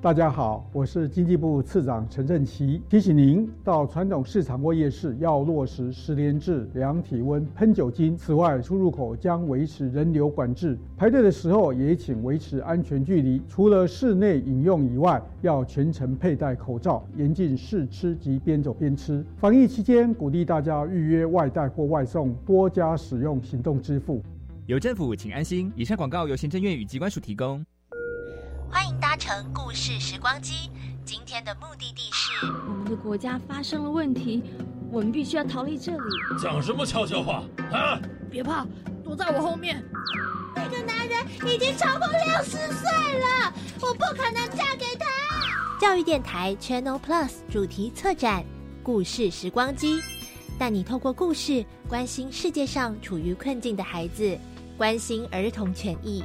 大家好，我是经济部次长陈振奇，提醒您到传统市场或夜市要落实十连制、量体温、喷酒精。此外，出入口将维持人流管制，排队的时候也请维持安全距离。除了室内饮用以外，要全程佩戴口罩，严禁试吃及边走边吃。防疫期间，鼓励大家预约外带或外送，多加使用行动支付。有政府，请安心。以上广告由行政院与机关署提供。欢迎搭乘故事时光机。今天的目的地是我们的国家发生了问题，我们必须要逃离这里。讲什么悄悄话啊！别怕，躲在我后面。那个男人已经超过六十岁了，我不可能嫁给他。教育电台 Channel Plus 主题策展《故事时光机》，带你透过故事关心世界上处于困境的孩子，关心儿童权益。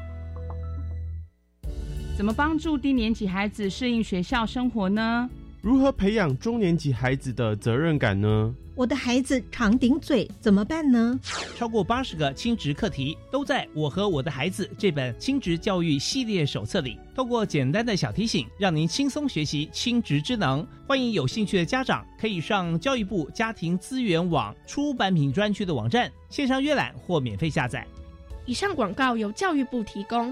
怎么帮助低年级孩子适应学校生活呢？如何培养中年级孩子的责任感呢？我的孩子常顶嘴，怎么办呢？超过八十个亲职课题都在我和我的孩子这本亲职教育系列手册里。透过简单的小提醒，让您轻松学习亲职之能。欢迎有兴趣的家长可以上教育部家庭资源网出版品专区的网站线上阅览或免费下载。以上广告由教育部提供。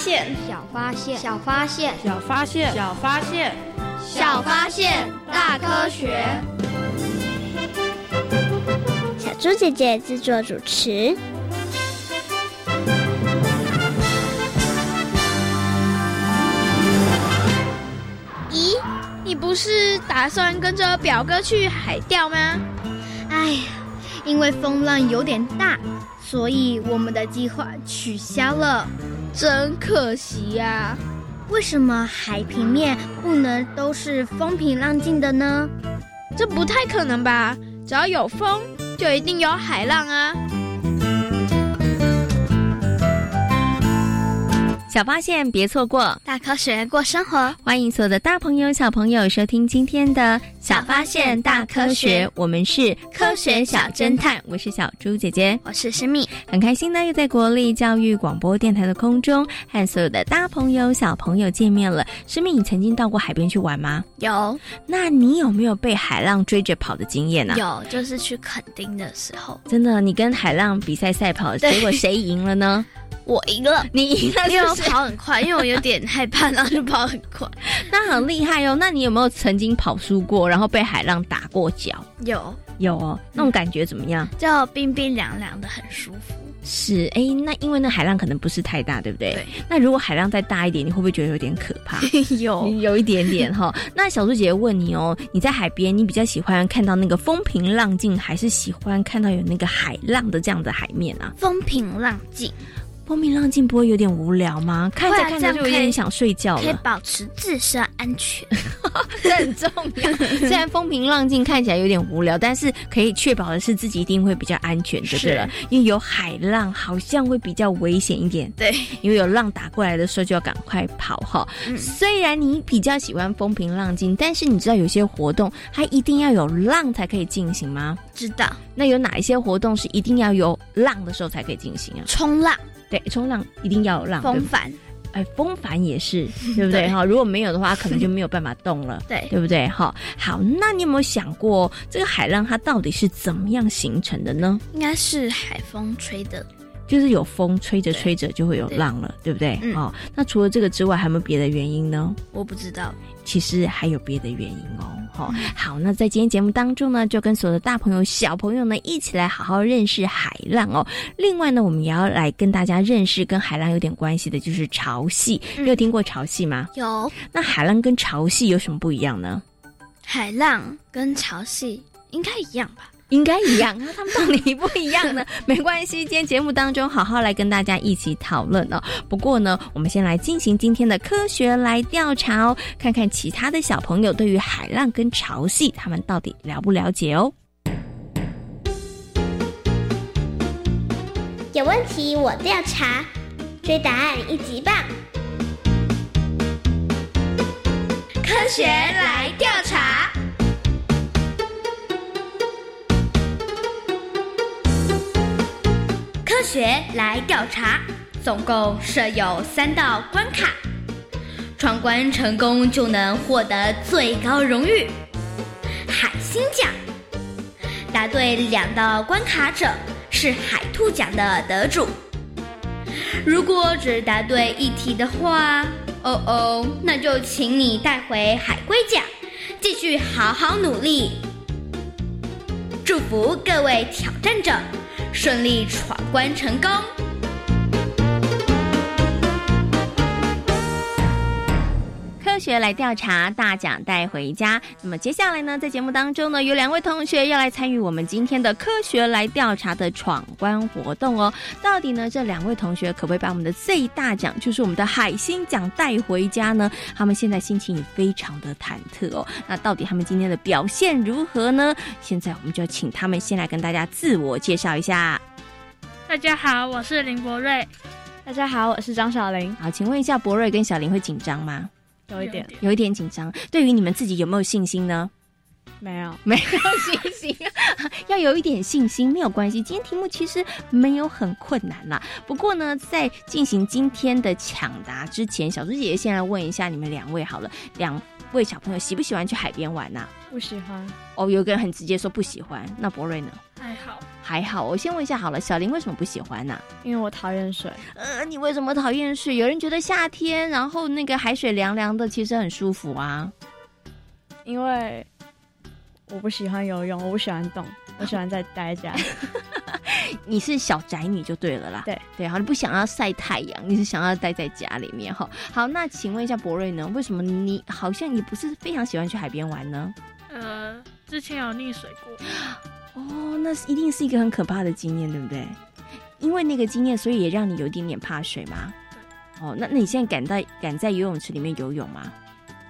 小发现，小发现，小发现，小发现，小发现，小发现，大科学。小猪姐姐制作主持。咦，你不是打算跟着表哥去海钓吗？哎呀，因为风浪有点大，所以我们的计划取消了。真可惜呀！为什么海平面不能都是风平浪静的呢？这不太可能吧？只要有风，就一定有海浪啊！小发现，别错过大科学过生活。欢迎所有的大朋友、小朋友收听今天的《小发现大科学》，我们是科学小侦探。我是小猪姐姐，我是诗密，很开心呢，又在国立教育广播电台的空中和所有的大朋友、小朋友见面了。诗密，你曾经到过海边去玩吗？有。那你有没有被海浪追着跑的经验呢？有，就是去垦丁的时候。真的，你跟海浪比赛赛跑，结果谁赢了呢？我赢了，你赢了，因为我跑很快，因为我有点害怕，然后就跑很快。那很厉害哦。那你有没有曾经跑输过，然后被海浪打过脚？有，有哦。那种感觉怎么样？就冰冰凉凉的，很舒服。是，哎，那因为那海浪可能不是太大，对不对？对。那如果海浪再大一点，你会不会觉得有点可怕？有，有一点点哈。那小猪姐姐问你哦，你在海边，你比较喜欢看到那个风平浪静，还是喜欢看到有那个海浪的这样的海面啊？风平浪静。风平浪静不会有点无聊吗？看着看着就有点想睡觉了。可以保持自身安全，这很重要。虽然风平浪静看起来有点无聊，但是可以确保的是自己一定会比较安全，就对了。因为有海浪，好像会比较危险一点。对，因为有浪打过来的时候就要赶快跑哈。虽然你比较喜欢风平浪静，但是你知道有些活动它一定要有浪才可以进行吗？知道。那有哪一些活动是一定要有浪的时候才可以进行啊？冲浪。对，冲浪一定要有浪。风帆，哎，风帆也是，对不对？哈，如果没有的话，可能就没有办法动了，对，对不对？哈，好，那你有没有想过，这个海浪它到底是怎么样形成的呢？应该是海风吹的。就是有风吹着吹着就会有浪了，对不对？嗯哦，那除了这个之外，还有没有别的原因呢？我不知道。其实还有别的原因哦。好、好，那在今天节目当中呢，就跟所有的大朋友、小朋友呢一起来好好认识海浪哦。另外呢，我们也要来跟大家认识跟海浪有点关系的，就是潮汐。你有听过潮汐吗？有。那海浪跟潮汐有什么不一样呢？海浪跟潮汐应该一样吧？应该一样，那他们到底不一样呢？没关系，今天节目当中好好来跟大家一起讨论哦。不过呢，我们先来进行今天的科学来调查哦，看看其他的小朋友对于海浪跟潮汐，他们到底了不了解哦。有问题我调查，追答案一级棒。科学来调科学来调查，总共设有三道关卡，闯关成功就能获得最高荣誉——海星奖。答对两道关卡者是海兔奖的得主。如果只答对一题的话，哦哦，那就请你带回海龟奖，继续好好努力。祝福各位挑战者顺利闯关成功。学来调查，大奖带回家。那么接下来呢，在节目当中呢，有两位同学要来参与我们今天的科学来调查的闯关活动哦。到底呢，这两位同学可不可以把我们的最大奖，就是我们的海星奖带回家呢？他们现在心情也非常的忐忑哦。那到底他们今天的表现如何呢？现在我们就请他们先来跟大家自我介绍一下。大家好，我是林博瑞。大家好，我是张小玲。好，请问一下，博瑞跟小林会紧张吗？有一点，有一点紧张。对于你们自己有没有信心呢？没有，没有信心，要有一点信心，没有关系。今天题目其实没有很困难啦。不过呢，在进行今天的抢答之前，小猪姐姐先来问一下你们两位好了，两位小朋友喜不喜欢去海边玩呐、不喜欢。哦，有个人很直接说不喜欢，那博瑞呢？还好，还好。我先问一下好了，小林为什么不喜欢呢、因为我讨厌水。呃，你为什么讨厌水？有人觉得夏天，然后那个海水凉凉的，其实很舒服啊。因为我不喜欢游泳，我不喜欢动，我喜欢在待在家里。你是小宅女就对了啦。对对，好，你不想要晒太阳，你是想要待在家里面哈。好，那请问一下博瑞呢？为什么你好像你不是非常喜欢去海边玩呢？呃，之前有溺水过。哦，那是一定是一个很可怕的经验，对不对？因为那个经验，所以也让你有一点点怕水吗？哦，那那你现在敢在敢在游泳池里面游泳吗？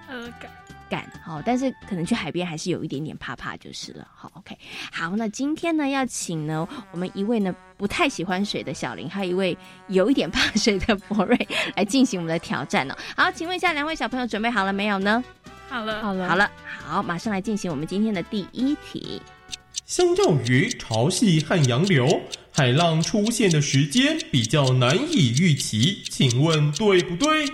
呃，敢。敢好，但是可能去海边还是有一点点怕怕就是了。好，OK，好，那今天呢要请呢我们一位呢不太喜欢水的小林，还有一位有一点怕水的博瑞来进行我们的挑战哦。好，请问一下两位小朋友准备好了没有呢？好了，好了，好了，好，马上来进行我们今天的第一题。相较于潮汐和洋流，海浪出现的时间比较难以预期，请问对不对？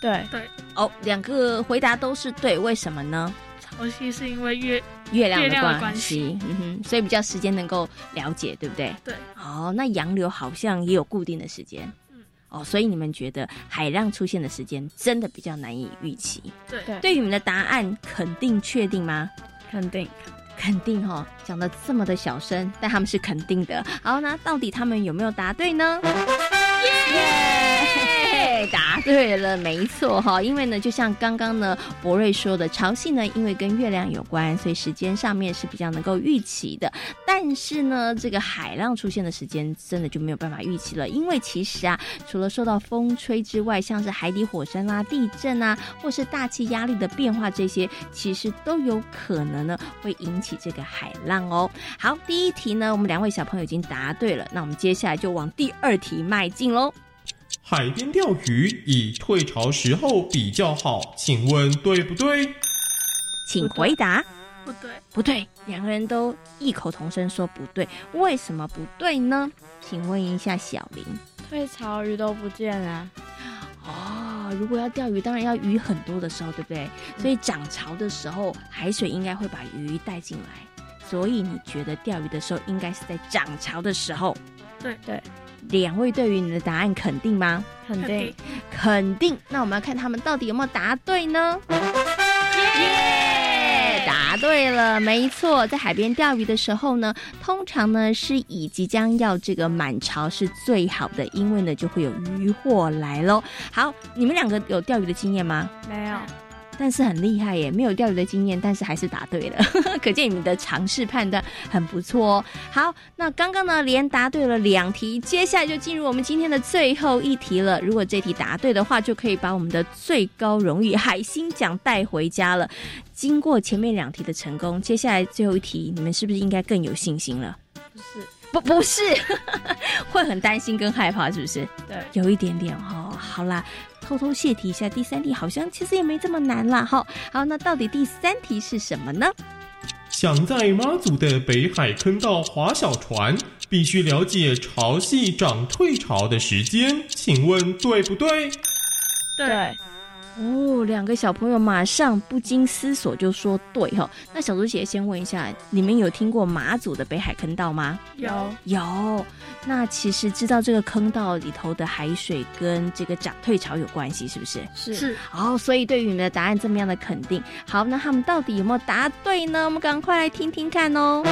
对对哦，两个回答都是对，为什么呢？潮汐是因为月月亮的关关系，嗯哼，所以比较时间能够了解，对不对？对。哦，那洋流好像也有固定的时间，嗯，哦，所以你们觉得海浪出现的时间真的比较难以预期？对对对于你们的答案肯定确定吗？肯定肯定、哦，讲的这么的小声，但他们是肯定的。好，那到底他们有没有答对呢？耶！答对了，没错哈。因为呢，就像刚刚呢博瑞说的，潮汐呢，因为跟月亮有关，所以时间上面是比较能够预期的。但是呢，这个海浪出现的时间真的就没有办法预期了，因为其实啊，除了受到风吹之外，像是海底火山啦、地震啊，或是大气压力的变化，这些其实都有可能呢会引起这个海浪哦。好，第一题呢，我们两位小朋友已经答对了，那我们接下来就往第二题迈进喽。海边钓鱼以退潮时候比较好，请问对不对？请回答。不对，不对，两个人都异口同声说不对，为什么不对呢？请问一下小林。退潮鱼都不见了。哦，如果要钓鱼，当然要鱼很多的时候，对不对？所以涨潮的时候，海水应该会把鱼带进来。所以你觉得钓鱼的时候应该是在涨潮的时候？对对，两位对于你的答案肯定吗？肯定，肯定。那我们要看他们到底有没有答对呢？耶！答对了，没错，在海边钓鱼的时候呢，通常呢是以即将要这个满潮是最好的，因为呢就会有渔获来喽。好，你们两个有钓鱼的经验吗？没有。但是很厉害耶，没有钓鱼的经验，但是还是答对了，可见你们的尝试判断很不错哦。好，那刚刚呢连答对了两题，接下来就进入我们今天的最后一题了。如果这题答对的话，就可以把我们的最高荣誉海星奖带回家了。经过前面两题的成功，接下来最后一题，你们是不是应该更有信心了？不是，不不是，会很担心跟害怕，是不是？对，有一点点哦。好啦。偷偷泄题一下，第三题好像其实也没这么难啦。哈，好，那到底第三题是什么呢？想在妈祖的北海坑道划小船，必须了解潮汐涨退潮的时间，请问对不对？对。哦，两个小朋友马上不经思索就说对哈。那小猪姐先问一下，你们有听过马祖的北海坑道吗？有有。那其实知道这个坑道里头的海水跟这个涨退潮有关系，是不是？是是。哦，所以对于你们的答案这么样的肯定。好，那他们到底有没有答对呢？我们赶快来听听看哦。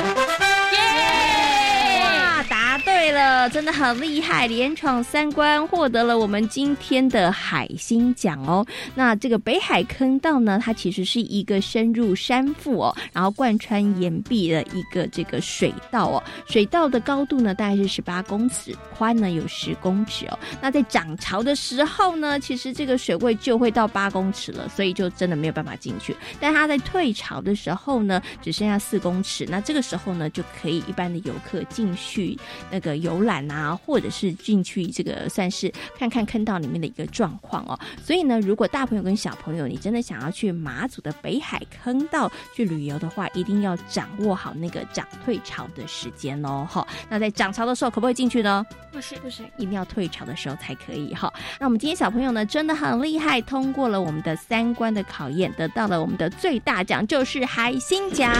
对了，真的很厉害，连闯三关，获得了我们今天的海星奖哦。那这个北海坑道呢，它其实是一个深入山腹哦，然后贯穿岩壁的一个这个水道哦。水道的高度呢，大概是十八公尺，宽呢有十公尺哦。那在涨潮的时候呢，其实这个水位就会到八公尺了，所以就真的没有办法进去。但它在退潮的时候呢，只剩下四公尺，那这个时候呢，就可以一般的游客进去那游览啊，或者是进去这个算是看看坑道里面的一个状况哦。所以呢，如果大朋友跟小朋友，你真的想要去马祖的北海坑道去旅游的话，一定要掌握好那个涨退潮的时间哦。哈，那在涨潮的时候可不可以进去呢？不行不行，一定要退潮的时候才可以。哈，那我们今天小朋友呢，真的很厉害，通过了我们的三关的考验，得到了我们的最大奖，就是海星奖。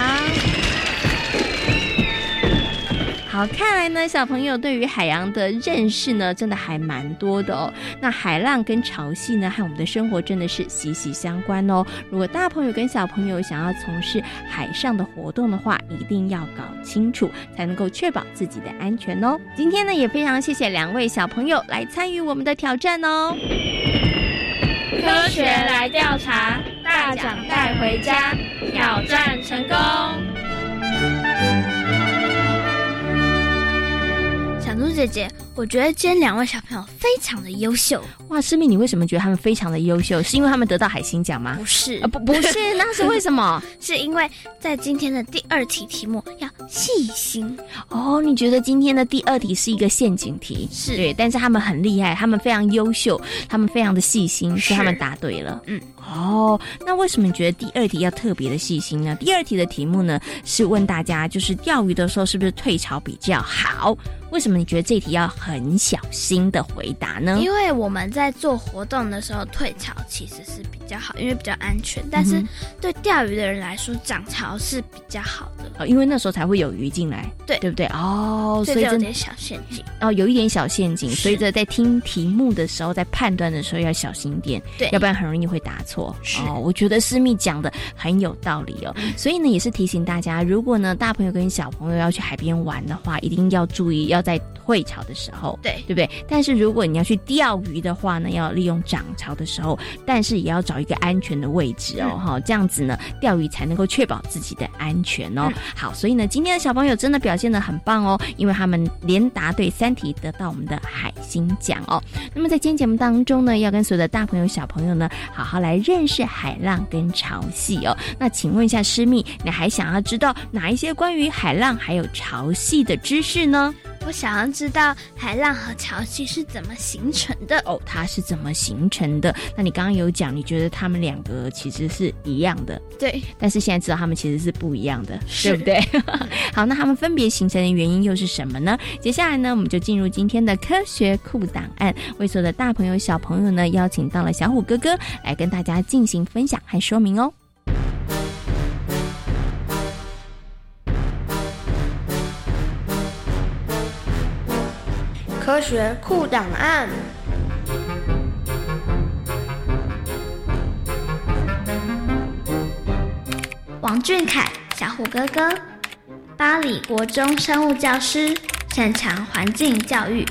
好，看来呢，小朋友对于海洋的认识呢，真的还蛮多的哦。那海浪跟潮汐呢，和我们的生活真的是息息相关哦。如果大朋友跟小朋友想要从事海上的活动的话，一定要搞清楚，才能够确保自己的安全哦。今天呢，也非常谢谢两位小朋友来参与我们的挑战哦。科学来调查，大奖带回家，挑战成功。小猪姐姐，我觉得今天两位小朋友非常的优秀。哇，师妹，你为什么觉得他们非常的优秀？是因为他们得到海星奖吗？不是，啊不不是，那是为什么？是因为在今天的第二题题目要细心哦。你觉得今天的第二题是一个陷阱题？是对，但是他们很厉害，他们非常优秀，他们非常的细心，所以他们答对了。嗯，哦，那为什么你觉得第二题要特别的细心呢？第二题的题目呢是问大家，就是钓鱼的时候是不是退潮比较好？为什么你觉得这题要很小心的回答呢？因为我们在做活动的时候退潮其实是比较好，因为比较安全。但是对钓鱼的人来说，涨潮是比较好的哦，因为那时候才会有鱼进来，对对不对？哦，所以有点小陷阱哦，有一点小陷阱，所以在在听题目的时候，在判断的时候要小心一点，对，要不然很容易会答错。是哦，我觉得思密讲的很有道理哦，所以呢，也是提醒大家，如果呢大朋友跟小朋友要去海边玩的话，一定要注意要在退潮的时候，对对不对？但是如果你要去钓鱼的话呢，要利用涨潮的时候，但是也要找一个安全的位置哦，哈，这样子呢，钓鱼才能够确保自己的安全哦。好，所以呢，今天的小朋友真的表现的很棒哦，因为他们连答对三题，得到我们的海星奖哦。那么在今天节目当中呢，要跟所有的大朋友小朋友呢，好好来认识海浪跟潮汐哦。那请问一下师密，你还想要知道哪一些关于海浪还有潮汐的知识呢？我想要知道海浪和潮汐是怎么形成的哦，它是怎么形成的？那你刚刚有讲，你觉得它们两个其实是一样的，对，但是现在知道它们其实是不一样的，对不对？好，那它们分别形成的原因又是什么呢？接下来呢，我们就进入今天的科学库档案，为所有的大朋友小朋友呢，邀请到了小虎哥哥来跟大家进行分享和说明哦。科学酷档案。王俊凯，小虎哥哥，巴黎国中生物教师，擅长环境教育。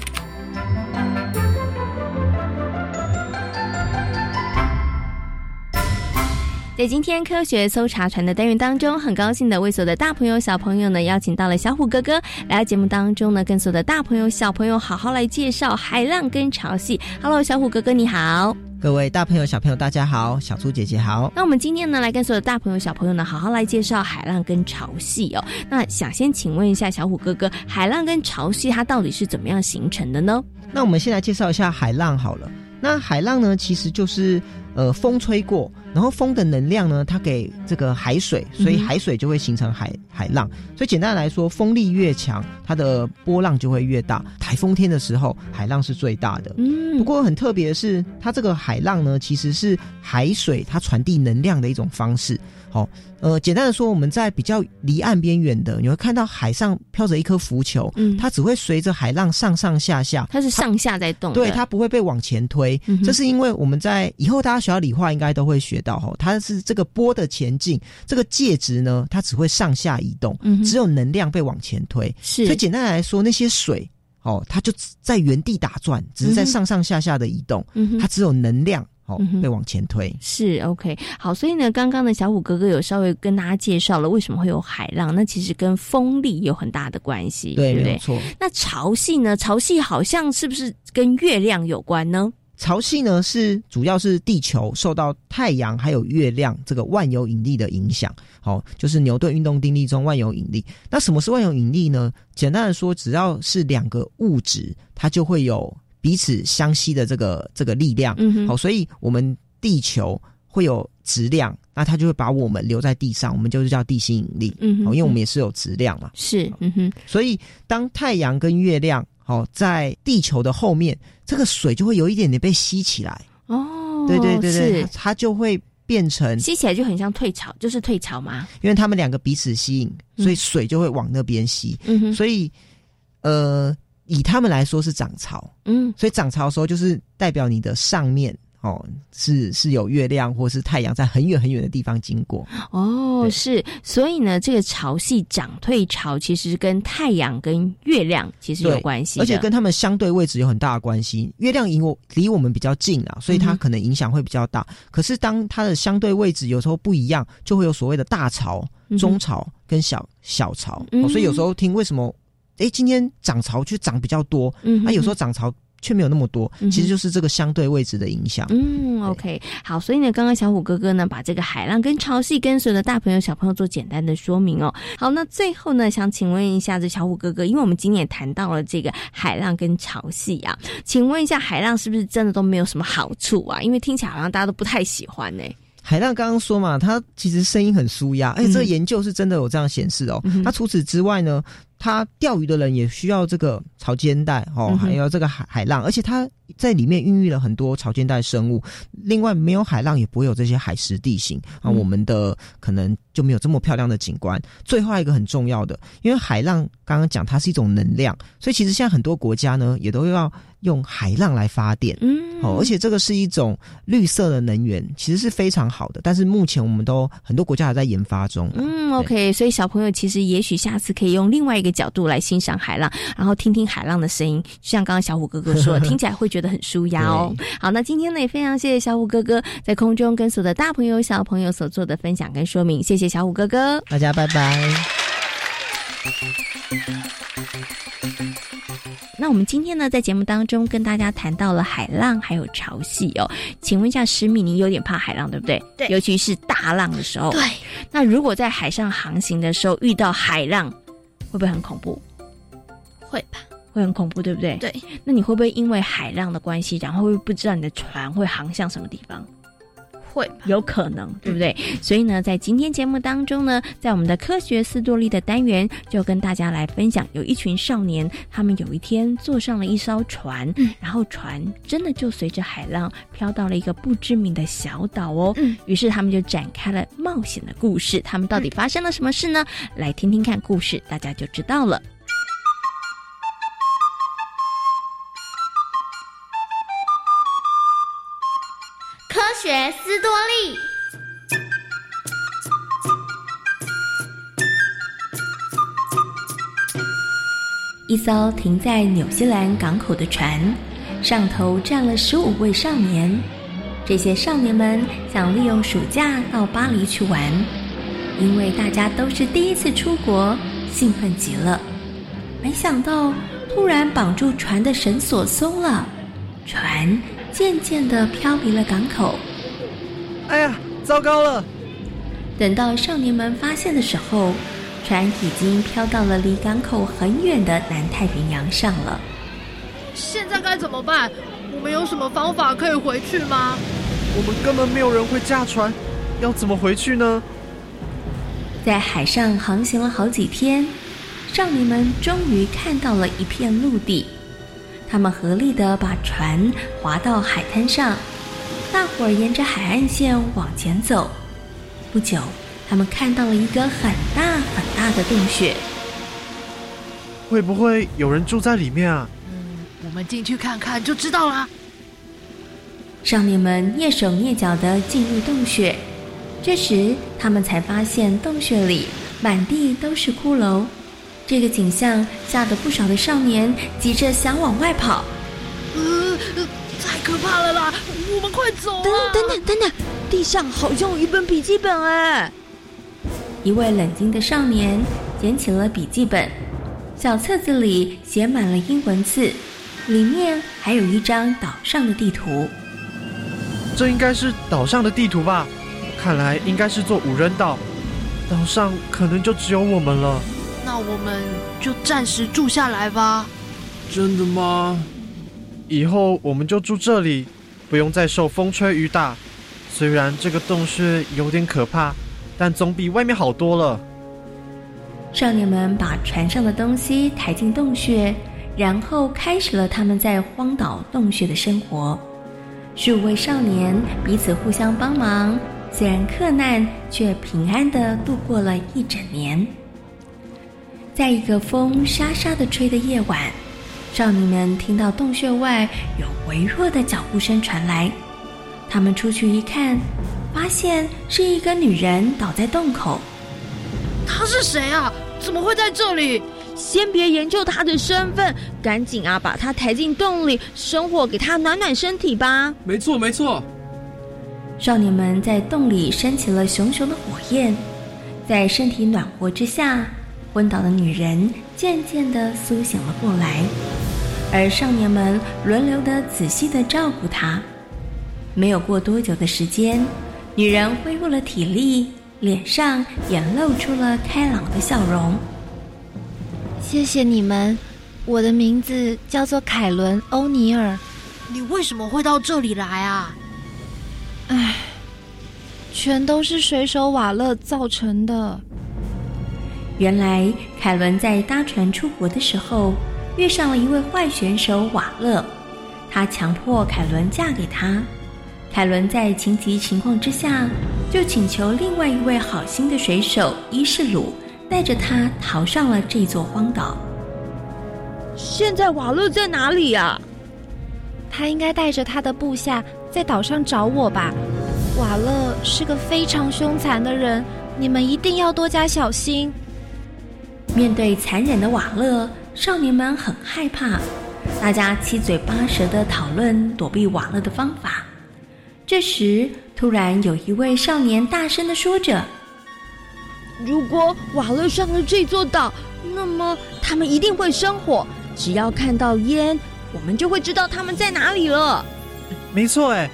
在今天科学搜查船的单元当中，很高兴的为所有的大朋友、小朋友呢，邀请到了小虎哥哥来到节目当中呢，跟所有的大朋友、小朋友好好来介绍海浪跟潮汐。Hello，小虎哥哥你好，各位大朋友、小朋友大家好，小猪姐姐好。那我们今天呢，来跟所有的大朋友、小朋友呢，好好来介绍海浪跟潮汐哦。那想先请问一下小虎哥哥，海浪跟潮汐它到底是怎么样形成的呢？那我们先来介绍一下海浪好了。那海浪呢，其实就是呃风吹过。然后风的能量呢，它给这个海水，所以海水就会形成海海浪。所以简单来说，风力越强，它的波浪就会越大。台风天的时候，海浪是最大的。嗯，不过很特别的是，它这个海浪呢，其实是海水它传递能量的一种方式。好，呃，简单的说，我们在比较离岸边远的，你会看到海上飘着一颗浮球，嗯，它只会随着海浪上上下下，它是上下在动，对，它不会被往前推。这是因为我们在以后大家学到理化应该都会学到，哈，它是这个波的前进，这个介质呢，它只会上下移动，只有能量被往前推。是，所以简单来说，那些水，哦，它就在原地打转，只是在上上下下的移动，它只有能量。好，被往前推是 OK。好，所以呢，刚刚的小虎哥哥有稍微跟大家介绍了为什么会有海浪，那其实跟风力有很大的关系，对不对？错。那潮汐呢？潮汐好像是不是跟月亮有关呢？潮汐呢是主要是地球受到太阳还有月亮这个万有引力的影响。好，就是牛顿运动定律中万有引力。那什么是万有引力呢？简单的说，只要是两个物质，它就会有。彼此相吸的这个这个力量，嗯好，所以我们地球会有质量，那它就会把我们留在地上，我们就是叫地心引力，嗯哼，因为我们也是有质量嘛，是，嗯哼，所以当太阳跟月亮好在地球的后面，这个水就会有一点点被吸起来，哦，对对对对，它就会变成吸起来就很像退潮，就是退潮吗？因为他们两个彼此吸引，所以水就会往那边吸，嗯哼，所以呃。以他们来说是涨潮，嗯，所以涨潮的时候就是代表你的上面哦是是有月亮或是太阳在很远很远的地方经过哦，是，所以呢，这个潮汐涨退潮其实跟太阳跟月亮其实有关系，而且跟他们相对位置有很大的关系。月亮离我离我们比较近啊，所以它可能影响会比较大。可是当它的相对位置有时候不一样，就会有所谓的大潮、中潮跟小小潮。所以有时候听为什么？哎，今天涨潮就涨比较多，嗯，啊，有时候涨潮却没有那么多，其实就是这个相对位置的影响。嗯，OK，好，所以呢，刚刚小虎哥哥呢，把这个海浪跟潮汐跟所有的大朋友小朋友做简单的说明哦。好，那最后呢，想请问一下这小虎哥哥，因为我们今天也谈到了这个海浪跟潮汐啊，请问一下，海浪是不是真的都没有什么好处啊？因为听起来好像大家都不太喜欢呢。海浪刚刚说嘛，它其实声音很舒压，而且这个研究是真的有这样显示哦。那除此之外呢？他钓鱼的人也需要这个潮间带哦，还有这个海海浪，而且它在里面孕育了很多潮间带生物。另外，没有海浪也不会有这些海蚀地形啊，我们的可能就没有这么漂亮的景观。最后一个很重要的，因为海浪刚刚讲它是一种能量，所以其实现在很多国家呢也都要用海浪来发电。嗯，哦，而且这个是一种绿色的能源，其实是非常好的。但是目前我们都很多国家还在研发中。嗯，OK，所以小朋友其实也许下次可以用另外一个。角度来欣赏海浪，然后听听海浪的声音，就像刚刚小虎哥哥说，听起来会觉得很舒压哦。好，那今天呢也非常谢谢小虎哥哥在空中跟所有的大朋友小朋友所做的分享跟说明，谢谢小虎哥哥，大家拜拜。那我们今天呢在节目当中跟大家谈到了海浪还有潮汐哦，请问一下石米，你有点怕海浪对不对？对，尤其是大浪的时候。对，那如果在海上航行的时候遇到海浪。会不会很恐怖？会吧，会很恐怖，对不对？对。那你会不会因为海浪的关系，然后会不知道你的船会航向什么地方？会，有可能，对不对？所以呢，在今天节目当中呢，在我们的科学斯多利的单元，就跟大家来分享，有一群少年，他们有一天坐上了一艘船，然后船真的就随着海浪飘到了一个不知名的小岛哦。嗯于是他们就展开了冒险的故事。他们到底发生了什么事呢？来听听看故事，大家就知道了。学斯多利。一艘停在纽西兰港口的船，上头站了十五位少年。这些少年们想利用暑假到巴黎去玩，因为大家都是第一次出国，兴奋极了。没想到，突然绑住船的绳索松了，船渐渐地飘离了港口。哎呀，糟糕了！等到少年们发现的时候，船已经飘到了离港口很远的南太平洋上了。现在该怎么办？我们有什么方法可以回去吗？我们根本没有人会驾船，要怎么回去呢？在海上航行了好几天，少年们终于看到了一片陆地。他们合力的把船划到海滩上，大伙儿沿着海岸线往前走。不久，他们看到了一个很大很大的洞穴。会不会有人住在里面啊？嗯，我们进去看看就知道啦。少年们蹑手蹑脚地进入洞穴，这时他们才发现洞穴里满地都是骷髅。这个景象吓得不少的少年急着想往外跑。呃，太可怕了啦！我们快走！等等等等等，地上好像有一本笔记本哎！一位冷静的少年捡起了笔记本，小册子里写满了英文字，里面还有一张岛上的地图。这应该是岛上的地图吧？看来应该是座无人岛，岛上可能就只有我们了。那我们就暂时住下来吧。真的吗？以后我们就住这里，不用再受风吹雨打。虽然这个洞穴有点可怕，但总比外面好多了。少年们把船上的东西抬进洞穴，然后开始了他们在荒岛洞穴的生活。十五位少年彼此互相帮忙，虽然克难，却平安的度过了一整年。在一个风沙沙的吹的夜晚，少女们听到洞穴外有微弱的脚步声传来。他们出去一看，发现是一个女人倒在洞口。她是谁啊？怎么会在这里？先别研究她的身份，赶紧啊，把她抬进洞里，生火给她暖暖身体吧。没错，没错。少年们在洞里升起了熊熊的火焰，在身体暖和之下，昏倒的女人渐渐的苏醒了过来，而少年们轮流的仔细的照顾她。没有过多久的时间，女人恢复了体力，脸上也露出了开朗的笑容。谢谢你们，我的名字叫做凯伦·欧尼尔。你为什么会到这里来啊？唉，全都是水手瓦勒造成的。原来凯伦在搭船出国的时候，遇上了一位坏选手瓦勒，他强迫凯伦嫁给他。凯伦在情急情况之下，就请求另外一位好心的水手伊士鲁。带着他逃上了这座荒岛。现在瓦勒在哪里呀？他应该带着他的部下在岛上找我吧。瓦勒是个非常凶残的人，你们一定要多加小心。面对残忍的瓦勒，少年们很害怕，大家七嘴八舌的讨论躲避瓦勒的方法。这时，突然有一位少年大声的说着。如果瓦勒上了这座岛，那么他们一定会生火。只要看到烟，我们就会知道他们在哪里了。没错，哎，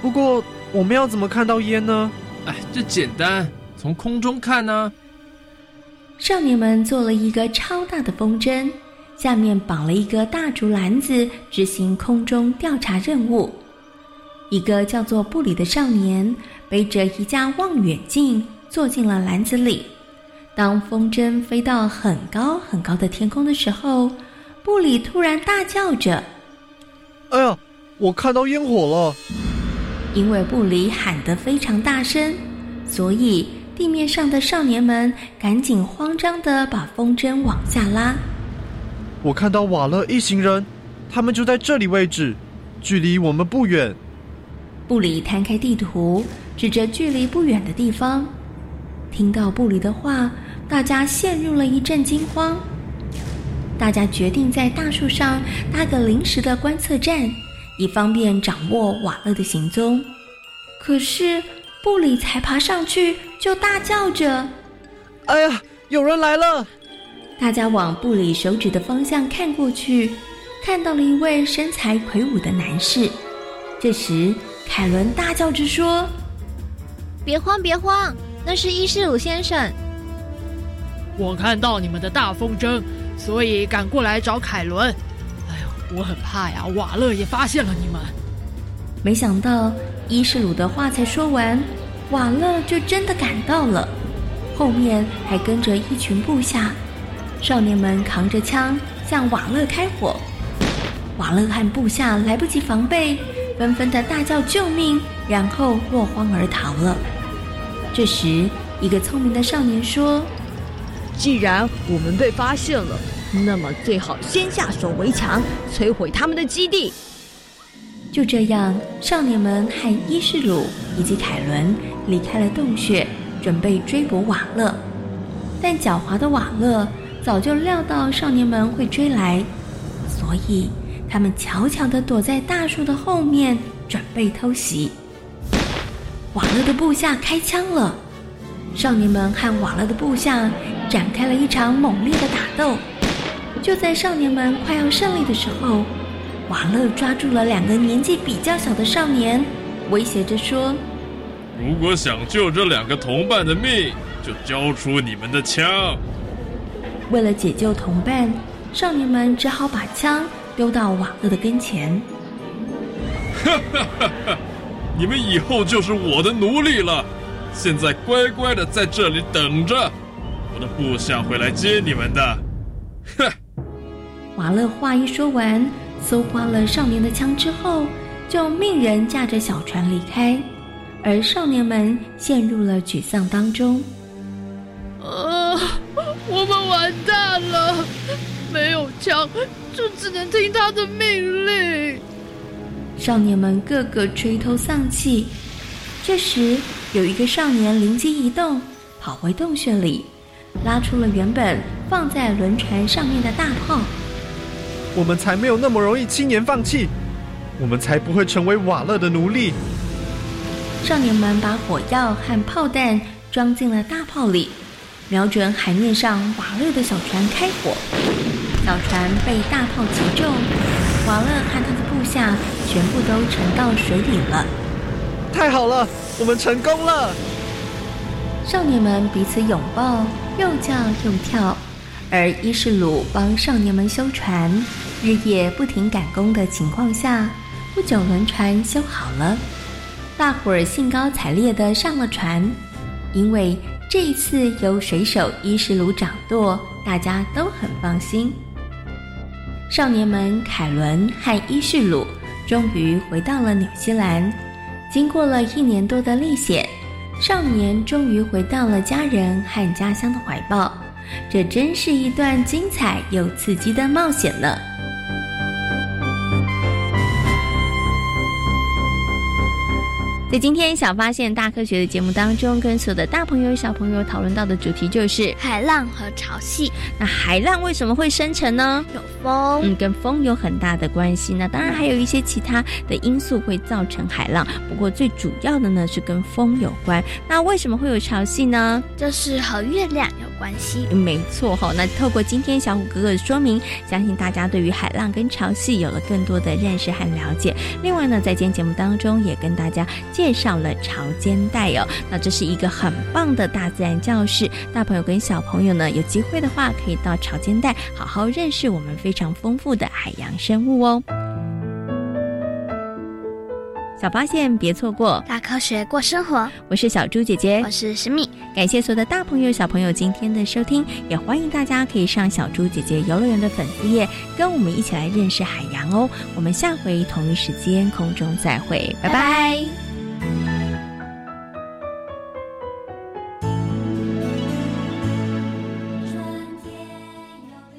不过我们要怎么看到烟呢？哎，这简单，从空中看呢。少年们做了一个超大的风筝，下面绑了一个大竹篮子，执行空中调查任务。一个叫做布里的少年背着一架望远镜。坐进了篮子里。当风筝飞到很高很高的天空的时候，布里突然大叫着：“哎呀，我看到烟火了！”因为布里喊得非常大声，所以地面上的少年们赶紧慌张的把风筝往下拉。我看到瓦勒一行人，他们就在这里位置，距离我们不远。布里摊开地图，指着距离不远的地方。听到布里的话，大家陷入了一阵惊慌。大家决定在大树上搭个临时的观测站，以方便掌握瓦勒的行踪。可是布里才爬上去，就大叫着：“哎呀，有人来了！”大家往布里手指的方向看过去，看到了一位身材魁梧的男士。这时，凯伦大叫着说：“别慌，别慌，那是伊士鲁先生。我看到你们的大风筝，所以赶过来找凯伦。哎呦，我很怕呀，瓦勒也发现了你们。”没想到伊士鲁的话才说完，瓦勒就真的赶到了，后面还跟着一群部下。少年们扛着枪向瓦勒开火，瓦勒和部下来不及防备，纷纷的大叫救命，然后落荒而逃了。这时，一个聪明的少年说：“既然我们被发现了，那么最好先下手为强，摧毁他们的基地。”就这样，少年们和伊士鲁以及凯伦离开了洞穴，准备追捕瓦勒。但狡猾的瓦勒。早就料到少年们会追来，所以他们悄悄地躲在大树的后面，准备偷袭。瓦勒的部下开枪了，少年们和瓦勒的部下展开了一场猛烈的打斗。就在少年们快要胜利的时候，瓦勒抓住了两个年纪比较小的少年，威胁着说：“如果想救这两个同伴的命，就交出你们的枪。”为了解救同伴，少年们只好把枪丢到瓦勒的跟前。哈哈哈哈！你们以后就是我的奴隶了，现在乖乖的在这里等着，我的部下会来接你们的。哼！瓦勒话一说完，搜刮了少年的枪之后，就命人驾着小船离开，而少年们陷入了沮丧当中。呃。我们完蛋了，没有枪，就只能听他的命令。少年们个个垂头丧气。这时，有一个少年灵机一动，跑回洞穴里，拉出了原本放在轮船上面的大炮。我们才没有那么容易轻言放弃，我们才不会成为瓦勒的奴隶。少年们把火药和炮弹装进了大炮里。瞄准海面上瓦勒的小船开火，小船被大炮击中，瓦勒和他的部下全部都沉到水里了。太好了，我们成功了！少年们彼此拥抱，又叫又跳。而伊士鲁帮少年们修船，日夜不停赶工的情况下，不久轮船修好了，大伙儿兴高采烈的上了船，因为。这一次由水手伊什鲁掌舵，大家都很放心。少年们凯伦和伊士鲁终于回到了纽西兰。经过了一年多的历险，少年终于回到了家人和家乡的怀抱。这真是一段精彩又刺激的冒险呢！在今天小发现大科学的节目当中，跟所有的大朋友小朋友讨论到的主题就是海浪和潮汐。那海浪为什么会生成呢？有风，嗯，跟风有很大的关系。那当然还有一些其他的因素会造成海浪，不过最主要的呢是跟风有关。那为什么会有潮汐呢？就是和月亮有关系。没错哈。那透过今天小虎哥哥的说明，相信大家对于海浪跟潮汐有了更多的认识和了解。另外呢，在今天节目当中也跟大家。介绍了潮间带哦，那这是一个很棒的大自然教室。大朋友跟小朋友呢，有机会的话可以到潮间带好好认识我们非常丰富的海洋生物哦。小发现别错过，大科学过生活。我是小猪姐姐，我是石米。感谢所有的大朋友小朋友今天的收听，也欢迎大家可以上小猪姐姐游乐园的粉丝页，跟我们一起来认识海洋哦。我们下回同一时间空中再会，拜拜。